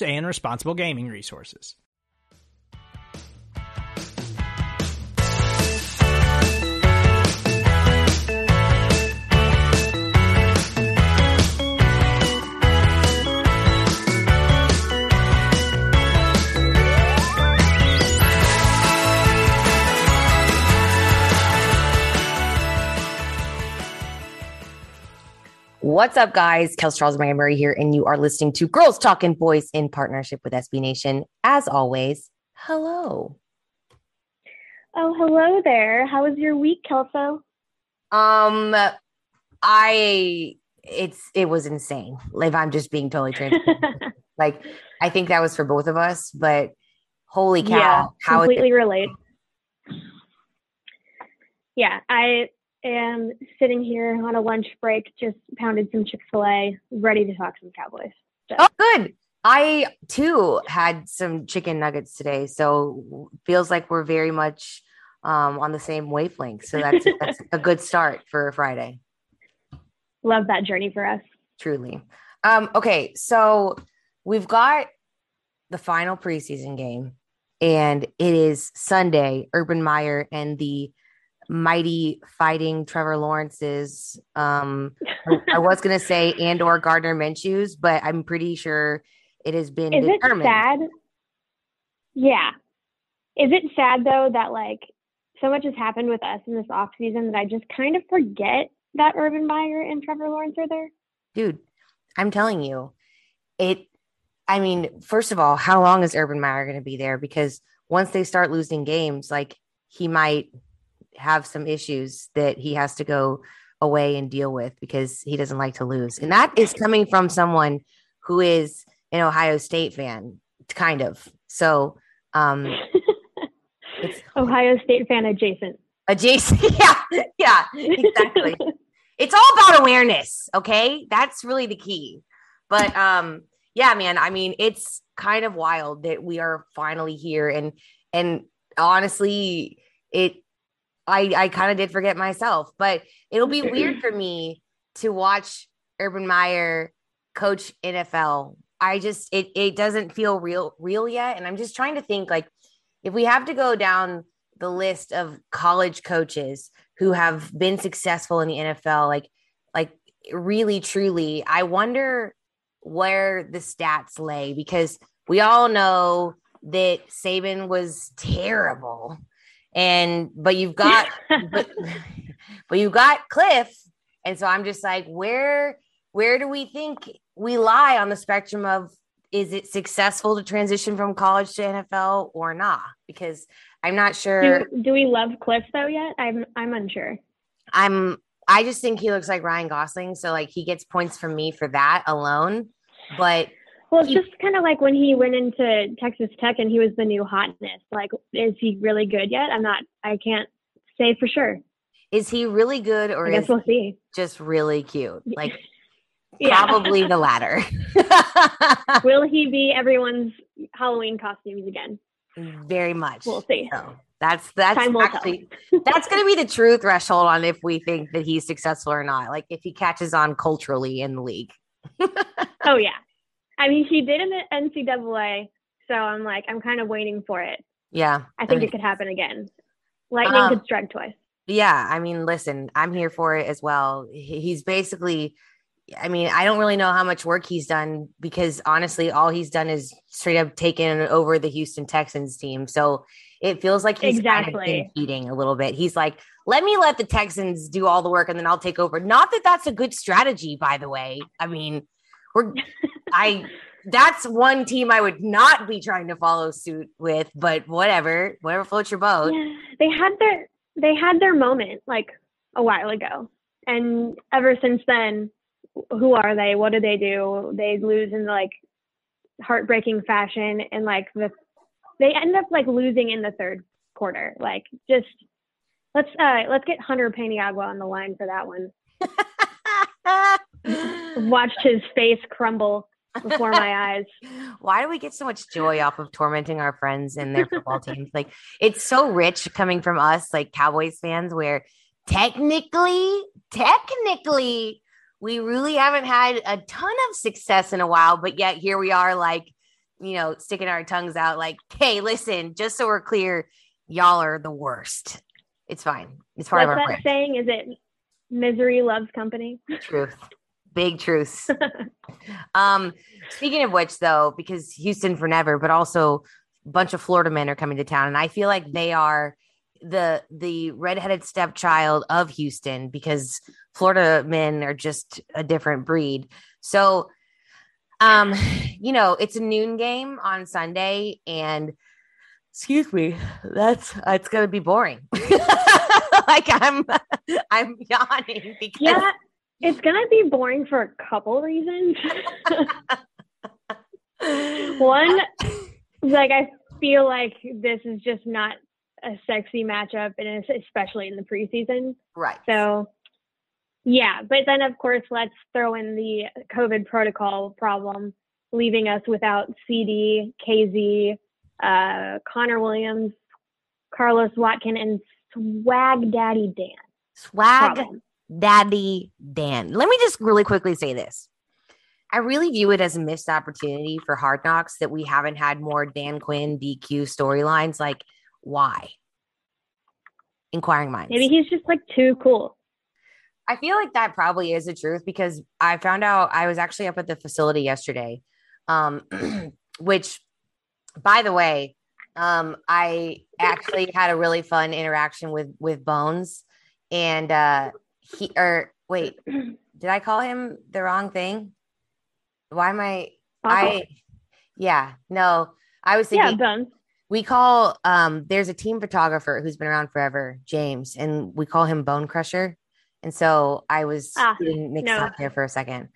and responsible gaming resources. What's up, guys? Kels Charles Mary Murray here, and you are listening to Girls Talking Boys in partnership with SB Nation. As always, hello. Oh, hello there. How was your week, Kelso? Um, I it's it was insane. If I'm just being totally transparent, like I think that was for both of us, but holy cow, yeah, how completely it, relate. Yeah, I am sitting here on a lunch break, just pounded some Chick Fil A, ready to talk some Cowboys. So, Oh, good. I too had some chicken nuggets today, so feels like we're very much um, on the same wavelength. So that's that's a good start for Friday. love that journey for us. truly. Um, okay, so we've got the final preseason game, and it is Sunday. Urban Meyer and the mighty fighting Trevor Lawrence's. Um, I was gonna say and or Gardner Minshew's, but I'm pretty sure it has been Is it determined. sad? Yeah. Is it sad though that like so much has happened with us in this off season that I just kind of forget that Urban Meyer and Trevor Lawrence are there? dude i'm telling you it i mean first of all how long is urban meyer going to be there because once they start losing games like he might have some issues that he has to go away and deal with because he doesn't like to lose. And that is coming from someone who is an ohio state fan kind of. So um Ohio State fan adjacent. adjacent yeah yeah exactly. It's all about awareness okay? That's really the key. But um yeah man i mean it's kind of wild that we are finally here. And and honestly it i i kind of did forget myself but it'll be weird for me to watch urban meyer coach nfl i just it it doesn't feel real real yet and i'm just trying to think like if we have to go down the list of college coaches who have been successful in the NFL, like like really truly, I wonder where the stats lay because we all know that Saban was terrible. And but you've got but, but you've got Kliff. And so I'm just like, where where do we think we lie on the spectrum of is it successful to transition from college to NFL or not? Because I'm not sure. do, do we love Kliff though yet? I'm I'm unsure. I'm I just think he looks like Ryan Gosling, so like he gets points from me for that alone. But Well, it's just kind of like when he went into Texas Tech and he was the new hotness. Like, is he really good yet? I'm not. I can't say for sure. is he really good or I guess is we'll see. just really cute? Like Yeah. probably the latter. Will he be everyone's Halloween costumes again? Very much. We'll see. So that's that's Time will tell. actually that's going to be the true threshold on if we think that he's successful or not. Like if he catches on culturally in the league. Oh yeah. I mean, he did in the NCAA, so I'm like, I'm kind of waiting for it. Yeah. I think mean, it could happen again. Lightning Um, could strike twice. Yeah, I mean, listen, I'm here for it as well. He's basically I mean, I don't really know how much work he's done because honestly, all he's done is straight up taken over the Houston Texans team. So it feels like he's Exactly. kind of a little bit. He's like, let me let the Texans do all the work and then I'll take over. Not that that's a good strategy, by the way. I mean, we're, I, that's one team I would not be trying to follow suit with, but whatever, whatever floats your boat. Yeah, they had their they had their moment like a while ago, and ever since then, who are they? What do they do? They lose in like heartbreaking fashion, and like the they end up like losing in the third quarter. Like just let's uh let's get Hunter Paniagua on the line for that one. Watched his face crumble before my eyes. Why do we get so much joy off of tormenting our friends and their football teams? Like it's so rich coming from us, like Cowboys fans, where technically, technically, we really haven't had a ton of success in a while, but yet here we are, like, you know, sticking our tongues out, like, hey, listen, just so we're clear, y'all are the worst. It's fine. It's part What's of our that saying? Is it misery loves company? Truth. Big truths. um, speaking of which, though, because Houston for never, but also a bunch of Florida men are coming to town, and I feel like they are the the redheaded stepchild of Houston because Florida men are just a different breed. So, um, you know, it's a noon game on Sunday, and excuse me, that's it's gonna be boring. like I'm I'm yawning because Yeah, it's gonna be boring for a couple reasons. One, like I feel like this is just not a sexy matchup, and it's especially in the preseason. right. So, yeah. But then, of course, let's throw in the COVID protocol problem, leaving us without CD, KZ, uh, Connor Williams, Carlos Watkin, and Swag Daddy Dan. Swag Problem. Daddy Dan. Let me just really quickly say this. I really view it as a missed opportunity for Hard Knocks that we haven't had more Dan Quinn DQ storylines. Like, why? Inquiring minds. Maybe he's just like too cool. I feel like that probably is the truth because I found out I was actually up at the facility yesterday. Um, which by the way, um, I actually had a really fun interaction with with Bones and uh he or wait, did I call him the wrong thing? Why am I I yeah, no. I was yeah, thinking we call um there's a team photographer who's been around forever james and we call him bone crusher and so i was Ah, mixed no. up there for a second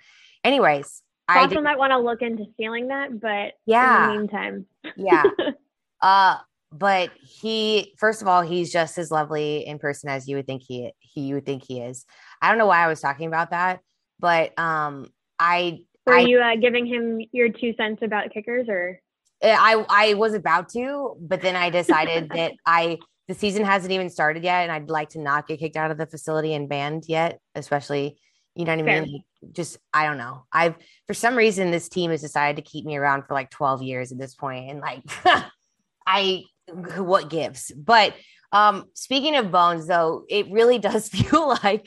anyways i did, might want to look into stealing that, but Yeah. in the meantime, yeah uh but he first of all he's just as lovely in person as you would think he he you would think he is i don't know why i was talking about that but um i were I- you uh, giving him your two cents about kickers, or I I was about to, but then I decided that I the season hasn't even started yet, and I'd like to not get kicked out of the facility and banned yet, especially you know what I Fair. mean. Just I don't know. I've for some reason this team has decided to keep me around for like twelve years at this point, and like I what gives. But um speaking of bones, though, it really does feel like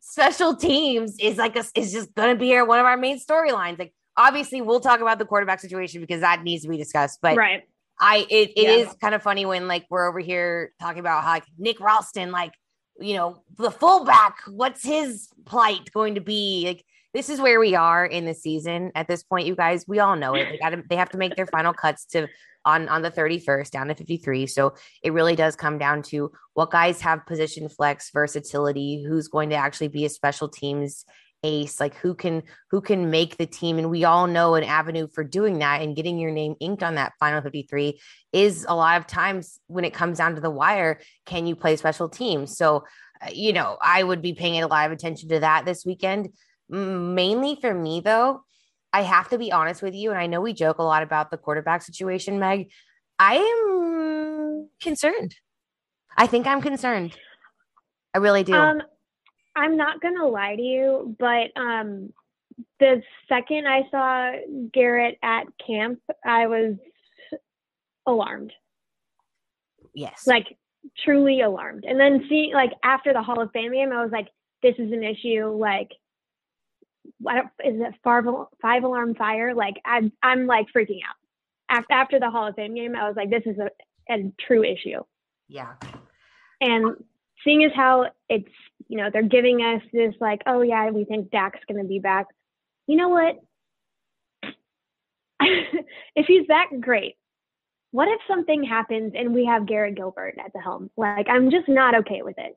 special teams is like a, is just going to be our, one of our main storylines. Like obviously we'll talk about the quarterback situation because that needs to be discussed, but right? I it, it Yeah. is kind of funny when like we're over here talking about how like Nick Ralston, like, you know, the fullback, what's his plight going to be? Like this is where we are in the season at this point, you guys. We all know it. They got they have to make their final cuts to on on the 31st down to 53. So it really does come down to what guys have position flex versatility, who's going to actually be a special teams ace, like who can who can make the team. And we all know an avenue for doing that and getting your name inked on that final 53 is a lot of times when it comes down to the wire, can you play special teams? So, uh, you know, I would be paying a lot of attention to that this weekend. Mainly for me, though, I have to be honest with you. And I know we joke a lot about the quarterback situation, Meg. I am concerned. I think I'm concerned. I really do. Um, I'm not gonna lie to you, but um, the second I saw Garrett at camp, I was alarmed, yes. like truly alarmed. And then seeing like after the Hall of Fame game, I was like, this is an issue. Like Don't, is it five, five alarm fire? Like I'm, I'm like freaking out. After, after the Hall of Fame game, I was like, this is a, a true issue. Yeah. And seeing as how it's, you know, they're giving us this like, oh yeah, we think Dak's going to be back. You know what? if he's that great, what if something happens and we have Garrett Gilbert at the helm? Like, I'm just not okay with it.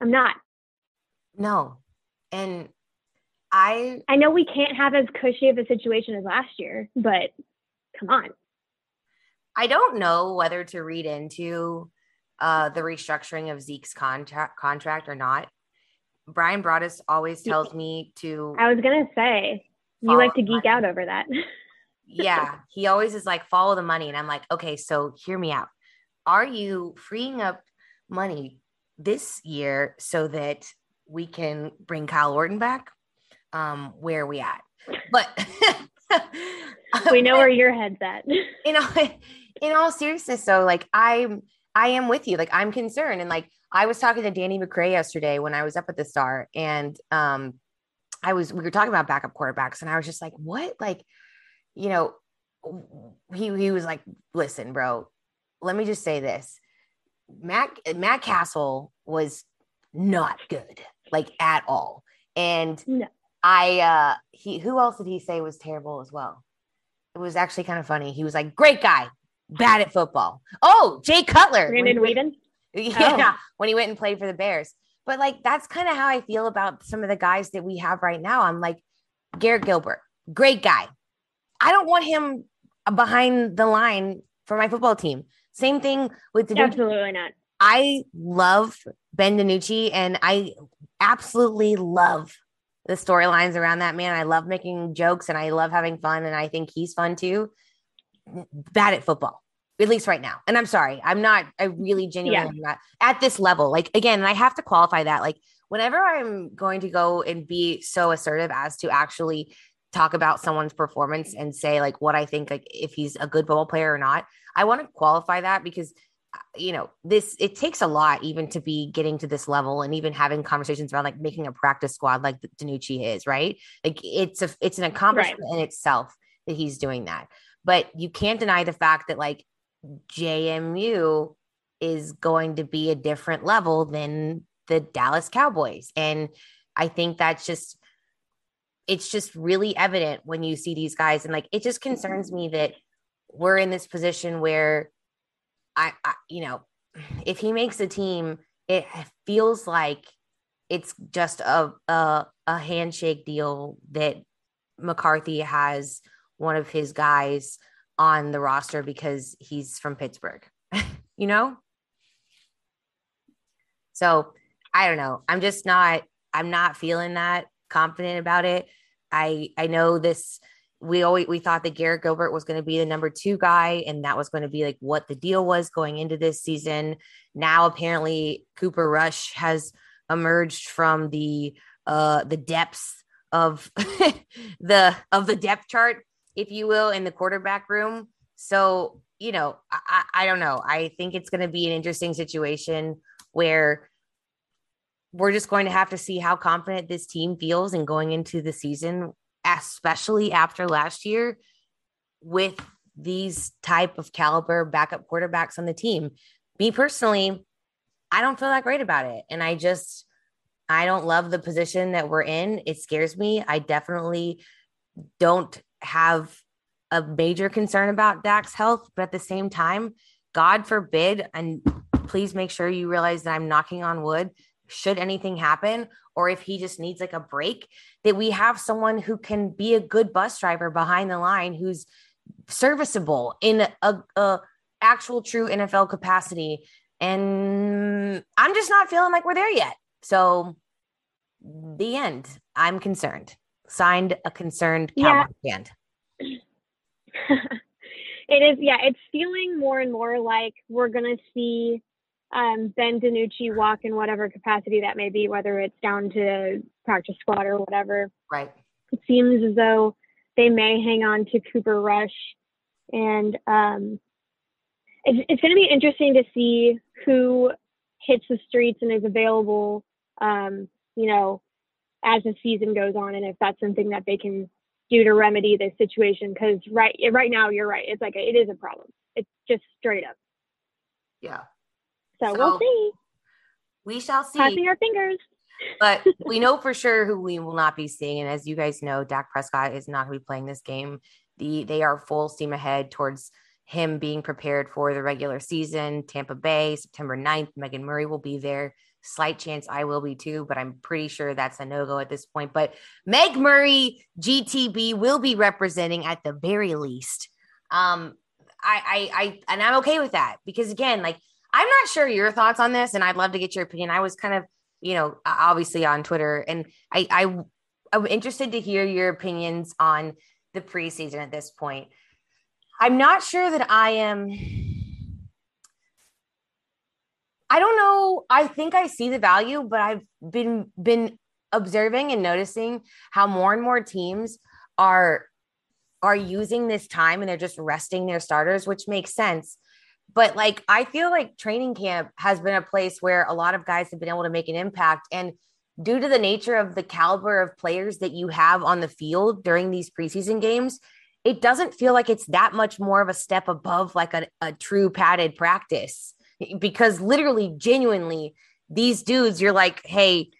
I'm not. No. And I I know we can't have as cushy of a situation as last year, but come on. I don't know whether to read into uh, the restructuring of Zeke's contract contract or not. Bryan Broaddus always tells me to. I was gonna say you like to geek money. out over that. yeah, he always is like follow the money, and I'm like, okay, so hear me out. Are you freeing up money this year so that we can bring Kyle Orton back? Um, where are we at? But we know where your head's at. You know, in all seriousness, though, like I'm I am with you. Like I'm concerned. And like I was talking to Danny McCray yesterday when I was up at the star and um I was we were talking about backup quarterbacks and I was just like, what? Like, you know, he he was like, listen, bro, let me just say this. Matt Matt Cassel was not good, like at all. And no. I uh he who else did he say was terrible as well? It was actually kind of funny. He was like, great guy, bad at football. Oh, Jay Cutler. Brandon Weeden? Yeah, oh. when he went and played for the Bears. But like that's kind of how I feel about some of the guys that we have right now. I'm like Garrett Gilbert, great guy. I don't want him behind the line for my football team. Same thing with. Absolutely not. I love Ben DiNucci and I absolutely love the storylines around that man. I love making jokes and I love having fun and I think he's fun too bad at football at least right now. And I'm sorry, I'm not, I really genuinely yeah. not at this level. Like, again, and I have to qualify that. Like, whenever I'm going to go and be so assertive as to actually talk about someone's performance and say, like, what I think, like, if he's a good football player or not, I want to qualify that because, you know, this, it takes a lot even to be getting to this level and even having conversations around like making a practice squad like DiNucci is, right? Like, it's a, it's an accomplishment right. in itself that he's doing that. But you can't deny the fact that like JMU is going to be a different level than the Dallas Cowboys. And I think that's just it's just really evident when you see these guys and like it just concerns me that we're in this position where I, I you know if he makes a team it feels like it's just a, a a handshake deal that McCarthy has one of his guys on the roster because he's from Pittsburgh, you know? So I don't know. I'm just not, I'm not feeling that confident about it. I, I know this, we always, we thought that Garrett Gilbert was going to be the number two guy and that was going to be like what the deal was going into this season. Now, apparently Cooper Rush has emerged from the, uh, the depths of the, of the depth chart if you will, in the quarterback room. So, you know, I, I don't know. I think it's going to be an interesting situation where we're just going to have to see how confident this team feels in going into the season, especially after last year with these type of caliber backup quarterbacks on the team. Me personally, I don't feel that great about it. And I just, I don't love the position that we're in. It scares me. I definitely don't have a major concern about Dak's health, but at the same time, God forbid, and please make sure you realize that I'm knocking on wood. Should anything happen, or if he just needs like a break, that we have someone who can be a good bus driver behind the line who's serviceable in a, a actual true NFL capacity. And I'm just not feeling like we're there yet. So, the end. I'm concerned signed a concerned Cowboy yeah. it is, yeah, it's feeling more and more like we're going to see um, Ben DiNucci walk in whatever capacity that may be, whether it's down to practice squad or whatever. Right. It seems as though they may hang on to Cooper Rush. And um, it's, it's going to be interesting to see who hits the streets and is available, um, you know, as the season goes on and if that's something that they can do to remedy this situation because right right now you're right it's like a, it is a problem it's just straight up yeah so, so we'll see. we shall see. Crossing our fingers. But we know for sure who we will not be seeing. And as you guys know Dak Prescott is not going to be playing this game. The they are full steam ahead towards him being prepared for the regular season. Tampa Bay September 9th Megan Murray will be there. Slight chance I will be too, but I'm pretty sure that's a no go at this point. But Meg Murray, GTB, will be representing at the very least. Um, I, I, I, and I'm okay with that because again, like I'm not sure your thoughts on this, and I'd love to get your opinion. I was kind of, you know, obviously on Twitter, and I, I, I'm interested to hear your opinions on the preseason at this point. I'm not sure that I am I don't know. I think I see the value, but I've been been observing and noticing how more and more teams are are using this time and they're just resting their starters, which makes sense. But like I feel like training camp has been a place where a lot of guys have been able to make an impact and due to the nature of the caliber of players that you have on the field during these preseason games, it doesn't feel like it's that much more of a step above like a, a true padded practice because literally, genuinely, these dudes, you're like, hey,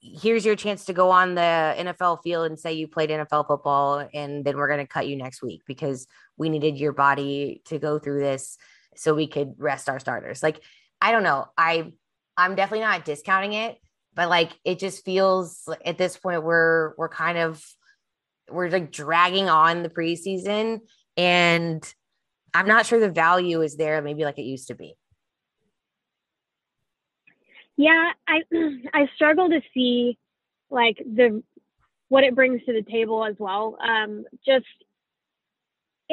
here's your chance to go on the NFL field and say you played NFL football, and then we're going to cut you next week because we needed your body to go through this so we could rest our starters. Like, I don't know. I I'm definitely not discounting it, but like it just feels at this point we're we're kind of we're like dragging on the preseason and I'm not sure the value is there maybe like it used to be. Yeah, I I struggle to see like the what it brings to the table as well. Um, just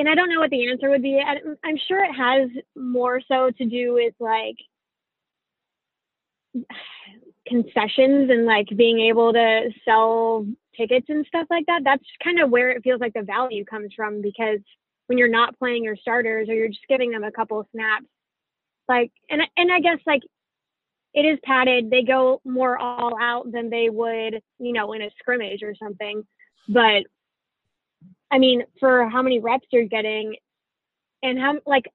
and I don't know what the answer would be. I'm sure it has more so to do with like concessions and like being able to sell tickets and stuff like that. That's kind of where it feels like the value comes from because when you're not playing your starters or you're just giving them a couple snaps, like and and I guess like it is padded. They go more all out than they would, you know, in a scrimmage or something. But I mean, for how many reps you're getting and how like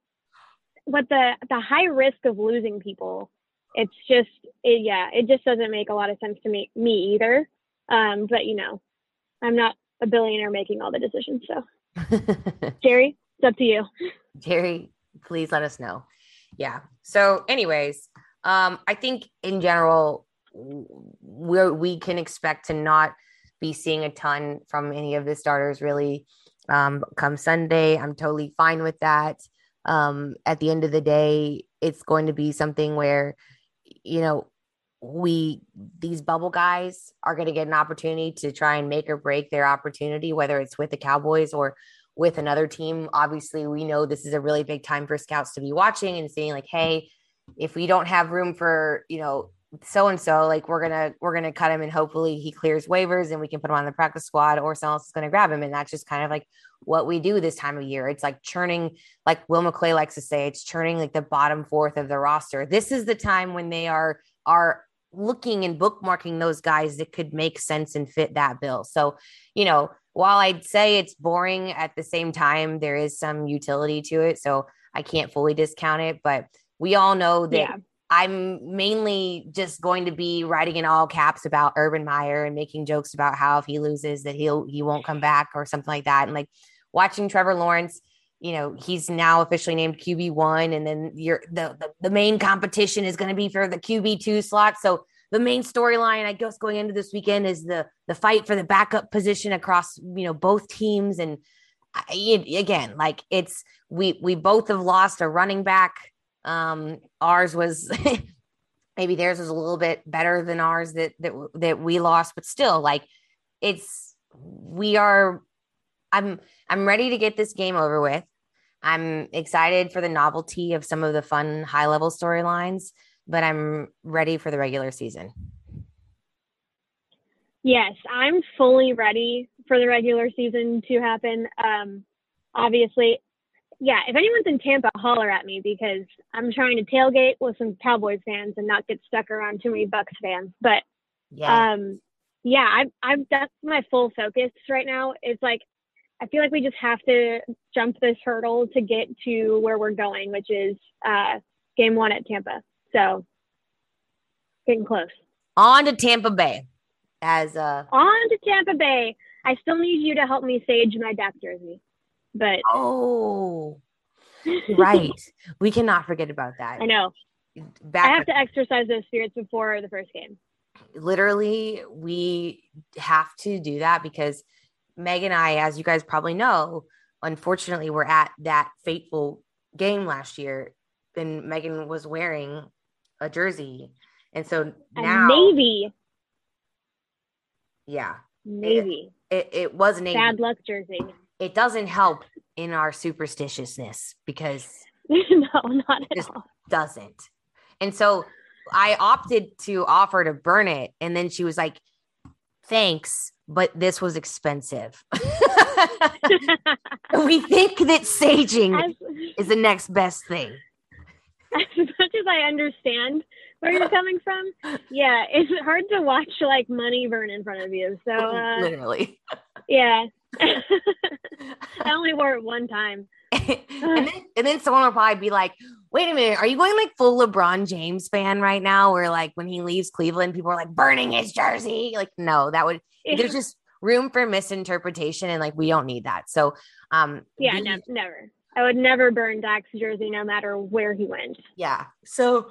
what the the high risk of losing people, it's just it, yeah, it just doesn't make a lot of sense to me me either. Um, but you know, I'm not a billionaire making all the decisions. So Jerry, it's up to you. Jerry, please let us know. Yeah. So, anyways, um, I think in general, we we can expect to not be seeing a ton from any of the starters really um, come Sunday. I'm totally fine with that. Um, at the end of the day, it's going to be something where, you know, we these bubble guys are going to get an opportunity to try and make or break their opportunity, whether it's with the Cowboys or with another team. Obviously, we know this is a really big time for scouts to be watching and seeing, like, hey, if we don't have room for you know so and so like we're gonna we're gonna cut him and hopefully he clears waivers and we can put him on the practice squad or someone else is gonna grab him. And that's just kind of like what we do this time of year. It's like churning like will mcclay likes to say it's churning like the bottom fourth of the roster. This is the time when they are are looking and bookmarking those guys that could make sense and fit that bill. So you know while i'd say it's boring at the same time there is some utility to it. So i can't fully discount it but we all know that yeah. I'm mainly just going to be writing in all caps about Urban Meyer and making jokes about how if he loses that he'll he won't come back or something like that. And like watching Trevor Lawrence, you know, he's now officially named QB one, and then you're the, the the main competition is going to be for the QB two slot. So the main storyline, I guess, going into this weekend is the the fight for the backup position across you know both teams. And I, again, like it's we we both have lost a running back um, ours was maybe theirs was a little bit better than ours that that that we lost, but still, like it's we are. I'm I'm ready to get this game over with. I'm excited for the novelty of some of the fun high level storylines, but I'm ready for the regular season. Yes, I'm fully ready for the regular season to happen. Um, obviously, yeah, if anyone's in Tampa, holler at me because I'm trying to tailgate with some Cowboys fans and not get stuck around too many Bucks fans. But yeah. um, yeah, I'm that's my full focus right now. It's like I feel like we just have to jump this hurdle to get to where we're going, which is uh, game one at Tampa. So getting close. On to Tampa Bay. As uh On to Tampa Bay. I still need you to help me sage my Dak jersey. But oh right. we cannot forget about that. I know. Back I have to exercise those spirits before the first game. literally we have to do that because Meg and I, as you guys probably know, unfortunately we're at that fateful game last year. And Megan was wearing a jersey. And so now Navy. yeah, Navy. it, it was navy. Bad luck jersey. It doesn't help in our superstitiousness because no, not at Just- all. doesn't. And so I opted to offer to burn it. And then she was like, thanks, but this was expensive. we think that saging as, is the next best thing. as much as I understand where you're coming from, yeah, it's hard to watch like money burn in front of you. So uh, Literally. yeah, I only wore it one time. and, then, and then someone will probably be like, wait a minute, are you going like full LeBron James fan right now? Where like when he leaves Cleveland, people are like burning his jersey? Like, no, that would, there's just room for misinterpretation and like we don't need that. So, um, yeah, we- no, never. I would never burn Dak's jersey, no matter where he went. yeah so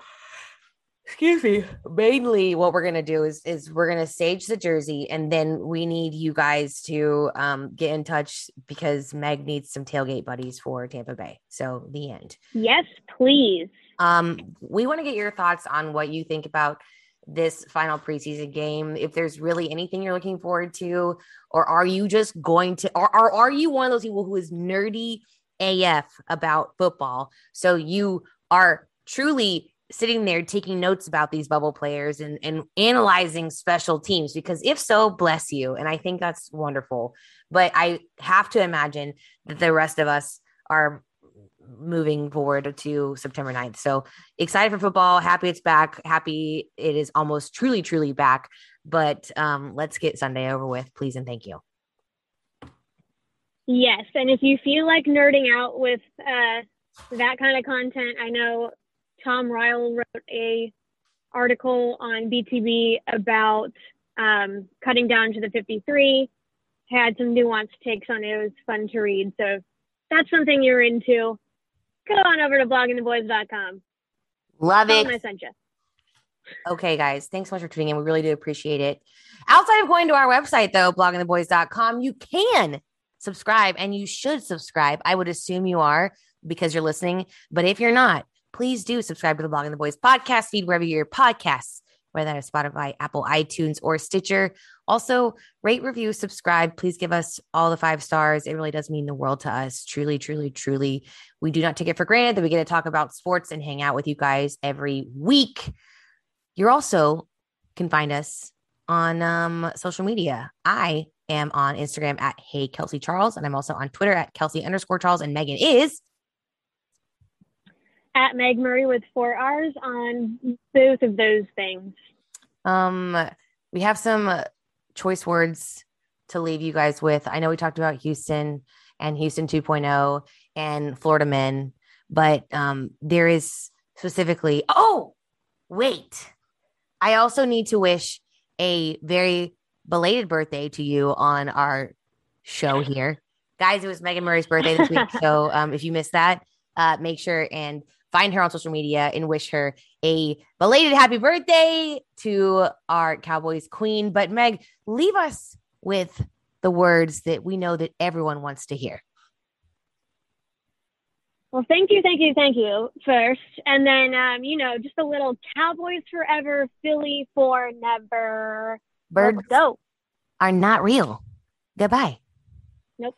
excuse me. Mainly what we're gonna do is is we're gonna stage the jersey and then we need you guys to um get in touch because meg needs some tailgate buddies for tampa bay. So the end. Yes, please. um we want to get your thoughts on what you think about this final preseason game. If there's really anything you're looking forward to or are you just going to or, or are you one of those people who is nerdy af about football? So you are truly sitting there taking notes about these bubble players and, and analyzing special teams because if so bless you. And i think that's wonderful. But i have to imagine that the rest of us are moving forward to september 9th so excited for football. Happy it's back. Happy it is almost truly truly back. But um let's get sunday over with. Please and thank you. Yes, and if you feel like nerding out with uh, that kind of content, I know Tom Ryle wrote a article on BTB about um, cutting down to the 53. Had some nuanced takes on it. It was fun to read. So if that's something you're into, go on over to bloggingtheboys.com. love Tell it I sent you. Okay, guys, thanks so much for tuning in. We really do appreciate it. Outside of going to our website, though, bloggingtheboys.com, you can subscribe and you should subscribe. I would assume you are because you're listening. But if you're not, please do subscribe to the Blogging the Boys podcast feed wherever your podcasts, whether that is Spotify, Apple, iTunes, or Stitcher. Also, rate, review, subscribe. Please give us all the five stars. It really does mean the world to us. Truly, truly, truly. We do not take it for granted that we get to talk about sports and hang out with you guys every week. You're also can find us on um, social media. I am on Instagram at Hey Kelsey Charles, and I'm also on Twitter at Kelsey underscore Charles. And Megan is At Meg Murray with four R's on both of those things. um we have some choice words to leave you guys with. I know we talked about Houston and Houston 2.0 and Florida men, but um there is specifically oh wait. I also need to wish a very belated birthday to you on our show here. Guys, it was Megan Murray's birthday this week. so um, if you missed that, uh, make sure and find her on social media and wish her a belated happy birthday to our Cowboys queen. But Meg, leave us with the words that we know that everyone wants to hear. Well, thank you, thank you, thank you first. And then, um, you know, just a little Cowboys forever, Philly for never. Birds go. are not real. Goodbye. Nope.